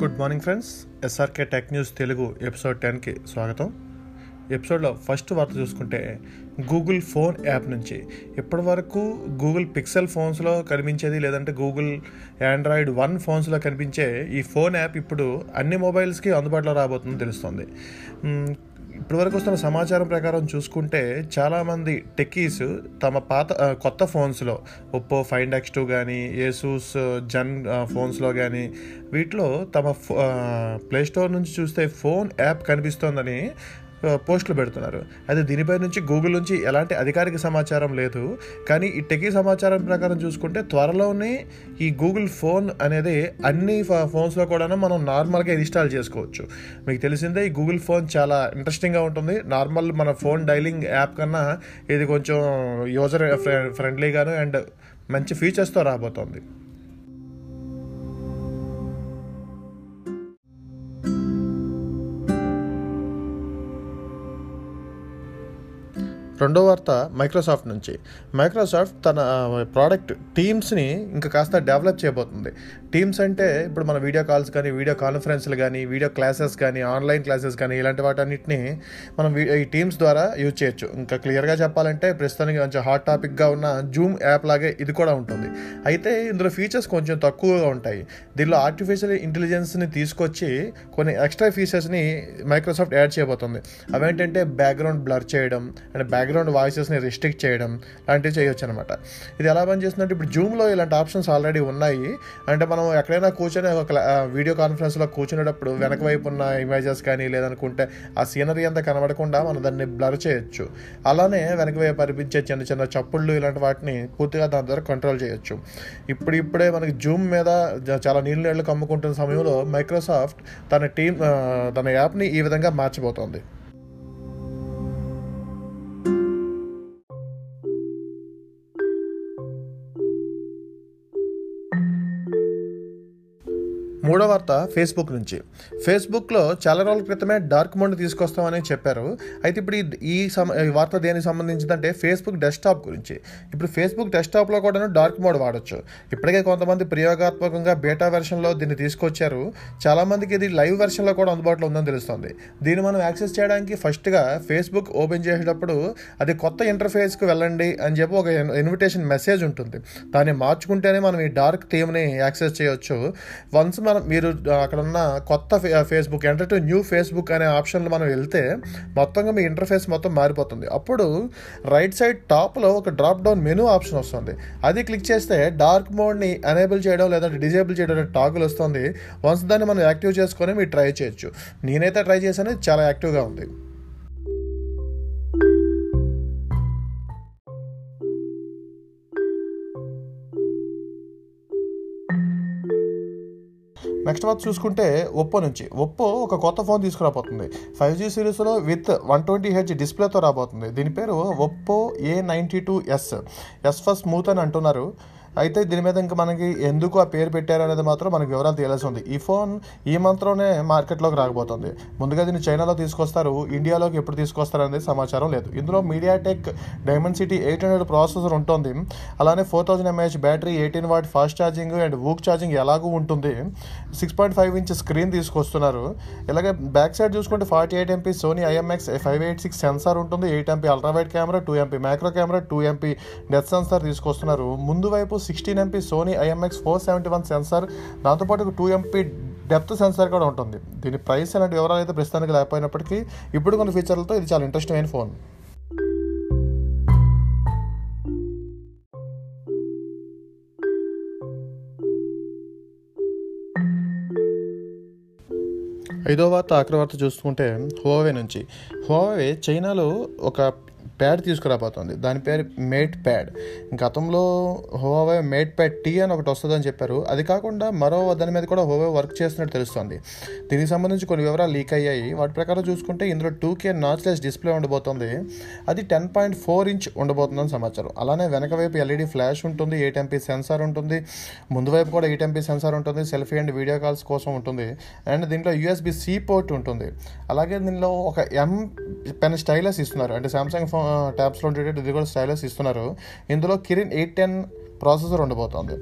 Good morning friends SRK tech news Telugu episode టెన్కి స్వాగతం ఎపిసోడ్లో ఫస్ట్ వార్త చూసుకుంటే గూగుల్ ఫోన్ యాప్ నుంచి ఇప్పటి వరకు గూగుల్ పిక్సెల్ ఫోన్స్లో కనిపించేది లేదంటే గూగుల్ ఆండ్రాయిడ్ వన్ ఫోన్స్లో కనిపించే ఈ ఫోన్ యాప్ ఇప్పుడు అన్ని మొబైల్స్కి అందుబాటులో రాబోతుందని తెలుస్తుంది. ఇప్పటివరకు వస్తున్న సమాచారం ప్రకారం చూసుకుంటే చాలామంది టెక్కీస్ తమ పాత కొత్త ఫోన్స్లో ఒప్పో ఫైండ్ ఎక్స్ టూ కానీ ఏసూస్ జన్ ఫోన్స్లో కానీ వీటిలో తమ ప్లేస్టోర్ ప్లే స్టోర్ నుంచి చూస్తే ఫోన్ యాప్ కనిపిస్తోందని పోస్టులు పెడుతున్నారు. అయితే దీనిపై నుంచి గూగుల్ నుంచి ఎలాంటి అధికారిక సమాచారం లేదు. కానీ ఈ టెకీ సమాచారం ప్రకారం చూసుకుంటే త్వరలోనే ఈ గూగుల్ ఫోన్ అనేది అన్ని ఫ- ఫోన్స్లో కూడా మనం నార్మల్గా ఇన్స్టాల్ చేసుకోవచ్చు. మీకు తెలిసిందే ఈ గూగుల్ ఫోన్ చాలా ఇంట్రెస్టింగ్గా ఉంటుంది. నార్మల్ మన ఫోన్ డైలింగ్ యాప్ కన్నా ఇది కొంచెం యూజర్ ఫ్రెండ్లీగాను అండ్ మంచి ఫీచర్స్తో రాబోతోంది. రెండో వార్త మైక్రోసాఫ్ట్ నుంచి. మైక్రోసాఫ్ట్ తన ప్రోడక్ట్ టీమ్స్ని ఇంకా కాస్త డెవలప్ చేయబోతుంది. టీమ్స్ అంటే ఇప్పుడు మన వీడియో కాల్స్ కానీ వీడియో కాన్ఫరెన్స్లు కానీ వీడియో క్లాసెస్ కానీ ఆన్లైన్ క్లాసెస్ కానీ ఇలాంటి వాటన్నిటిని మనం ఈ టీమ్స్ ద్వారా యూజ్ చేయొచ్చు. ఇంకా క్లియర్గా చెప్పాలంటే ప్రస్తుతానికి కొంచెం హాట్ టాపిక్గా ఉన్న జూమ్ యాప్ లాగే ఇది కూడా ఉంటుంది. అయితే ఇందులో ఫీచర్స్ కొంచెం తక్కువగా ఉంటాయి. దీనిలో ఆర్టిఫిషియల్ ఇంటెలిజెన్స్ని తీసుకొచ్చి కొన్ని ఎక్స్ట్రా ఫీచర్స్ని మైక్రోసాఫ్ట్ యాడ్ చేయబోతుంది. అవేంటంటే బ్యాక్గ్రౌండ్ బ్లర్ చేయడం అండ్ బ్యాక్గ్రౌండ్ వాయిసెస్ని రిస్ట్రిక్ట్ చేయడం లాంటివి చేయొచ్చు అనమాట ఇది ఎలా పనిచేస్తుందంటే ఇప్పుడు జూమ్లో ఇలాంటి ఆప్షన్స్ ఆల్రెడీ ఉన్నాయి. అంటే మనం ఎక్కడైనా కూర్చొని ఒక వీడియో కాన్ఫరెన్స్లో కూర్చునేటప్పుడు వెనక వైపు ఉన్న ఇమేజెస్ కానీ లేదనుకుంటే ఆ సీనరీ అంతా కనబడకుండా మనం దాన్ని బ్లర్ చేయొచ్చు. అలానే వెనక వైపు కనిపించే చిన్న చిన్న చప్పుళ్ళు ఇలాంటి వాటిని పూర్తిగా దాని ద్వారా కంట్రోల్ చేయొచ్చు. ఇప్పుడు ఇప్పుడే మనకి జూమ్ మీద చాలా నీళ్ళు నీళ్ళు కమ్ముకుంటున్న సమయంలో మైక్రోసాఫ్ట్ తన టీం తన యాప్ని ఈ విధంగా మార్చిపోతుంది మూడో వార్త ఫేస్బుక్ నుంచి. ఫేస్బుక్లో చాలా రోజుల క్రితమే డార్క్ మోడ్ తీసుకొస్తామని చెప్పారు. అయితే ఇప్పుడు ఈ- సమ ఈ వార్త దేనికి సంబంధించిందంటే ఫేస్బుక్ డెస్క్టాప్ గురించి. ఇప్పుడు ఫేస్బుక్ డెస్క్టాప్లో కూడా డార్క్ మోడ్ వాడచ్చు. ఇప్పటికే కొంతమంది ప్రయోగాత్మకంగా బేటా వెర్షన్లో దీన్ని తీసుకొచ్చారు. చాలామందికి ఇది లైవ్ వెర్షన్లో కూడా అందుబాటులో ఉందని తెలుస్తుంది. దీన్ని మనం యాక్సెస్ చేయడానికి ఫస్ట్గా ఫేస్బుక్ ఓపెన్ చేసేటప్పుడు అది కొత్త ఇంటర్ఫేస్కి వెళ్ళండి అని చెప్పి ఒక ఇన్విటేషన్ మెసేజ్ ఉంటుంది. దాన్ని మార్చుకుంటేనే మనం ఈ డార్క్ థీమ్ని యాక్సెస్ చేయొచ్చు. వన్స్ మనం మీరు అక్కడ ఉన్న కొత్త ఫే- Facebook enter to new Facebook అనే ఆప్షన్లో మనం వెళ్తే మొత్తంగా మీ ఇంటర్ఫేస్ మొత్తం మారిపోతుంది. అప్పుడు రైట్ సైడ్ టాప్లో ఒక డ్రాప్ డౌన్ మెనూ ఆప్షన్ వస్తుంది. అది క్లిక్ చేస్తే డార్క్ మోడ్ని అనేబుల్ చేయడం లేదంటే డిజేబుల్ చేయడం టాగుల్ వస్తుంది. వన్స్ దాన్ని మనం యాక్టివ్ చేసుకొని మీరు ట్రై చేయొచ్చు. నేనైతే ట్రై చేశాను చాలా యాక్టివ్గా ఉంది. నెక్స్ట్ వాచ్ చూసుకుంటే ఒప్పో నుంచి. ఒప్పో ఒక కొత్త ఫోన్ తీసుకురాబోతుంది. ఫైవ్ జీ సిరీస్లో విత్ వన్ ట్వంటీ హెచ్ డిస్ప్లేతో రాబోతుంది. దీని పేరు Oppo A ninety two S. S first smooth అని అంటున్నారు. అయితే దీని మీద ఇంకా మనకి ఎందుకు ఆ పేరు పెట్టారు అనేది మాత్రం మనకి వివరాలు తెలియాల్సి ఉంది. ఈ ఫోన్ ఈ మంత్లోనే మార్కెట్లోకి రాకపోతుంది. ముందుగా దీన్ని చైనాలో తీసుకొస్తారు. ఇండియాలోకి ఎప్పుడు తీసుకొస్తారు అనేది సమాచారం లేదు. ఇందులో MediaTek Dimensity eight hundred processor ఉంటుంది. అలానే four thousand mAh battery eighteen watt fast charging and VOOC charging ఎలాగూ ఉంటుంది. Six point five inch screen తీసుకొస్తున్నారు. ఇలాగే బ్యాక్ సైడ్ చూసుకుంటే forty eight MP Sony IMX five eight six sensor ఉంటుంది. Eight MP ultrawide camera two MP micro camera two MP death sensor తీసుకొస్తున్నారు. ముందు వైపు sixteen MP Sony IMX four seventy one sensor దాంతోపాటు two MP depth sensor కూడా ఉంటుంది. దీని price అలాంటి వివరాలు అయితే ప్రస్తుతానికి లేకపోయినప్పటికీ ఇప్పుడు కొన్ని ఫీచర్లతో ఇది చాలా ఇంట్రెస్టింగ్ అయిన ఫోన్ ఐదో వార్త ఆఖరి వార్త చూసుకుంటే హోవే నుంచి. హోవే చైనాలో ఒక ప్యాడ్ తీసుకురాబోతోంది. దాని పేరు మేట్ ప్యాడ్ గతంలో హోవే మేట్ ప్యాడ్ టీ అని ఒకటి వస్తుందని చెప్పారు. అది కాకుండా మరో దాని మీద కూడా హోవే వర్క్ చేస్తున్నట్టు తెలుస్తుంది. దీనికి సంబంధించి కొన్ని వివరాలు లీక్ అయ్యాయి. వాటి ప్రకారం చూసుకుంటే ఇందులో టూ కే నాచ్లెస్ డిస్ప్లే ఉండబోతుంది. అది టెన్ పాయింట్ ఫోర్ ఇంచ్ ఉండబోతుందని సమాచారం. అలానే వెనక వైపు ఎల్ఈడి ఫ్లాష్ ఉంటుంది ఎయిట్ ఎంపీ సెన్సార్ ఉంటుంది. ముందు వైపు కూడా ఎయిట్ ఎంపీ సెన్సార్ ఉంటుంది. సెల్ఫీ అండ్ వీడియో కాల్స్ కోసం ఉంటుంది. అండ్ దీంట్లో యూఎస్బి సి పోర్ట్ ఉంటుంది. అలాగే దీనిలో ఒక ఎం పెన్ స్టైలస్ ఇస్తున్నారు. అంటే సామ్సంగ్ ఫోన్ ట్యాబ్స్లో ఉండేటట్టు ఇది కూడా స్టైలస్ ఇస్తున్నారు. ఇందులో కిరిన్ ఎయిట్ టెన్ ప్రాసెసర్ ఉండబోతోంది.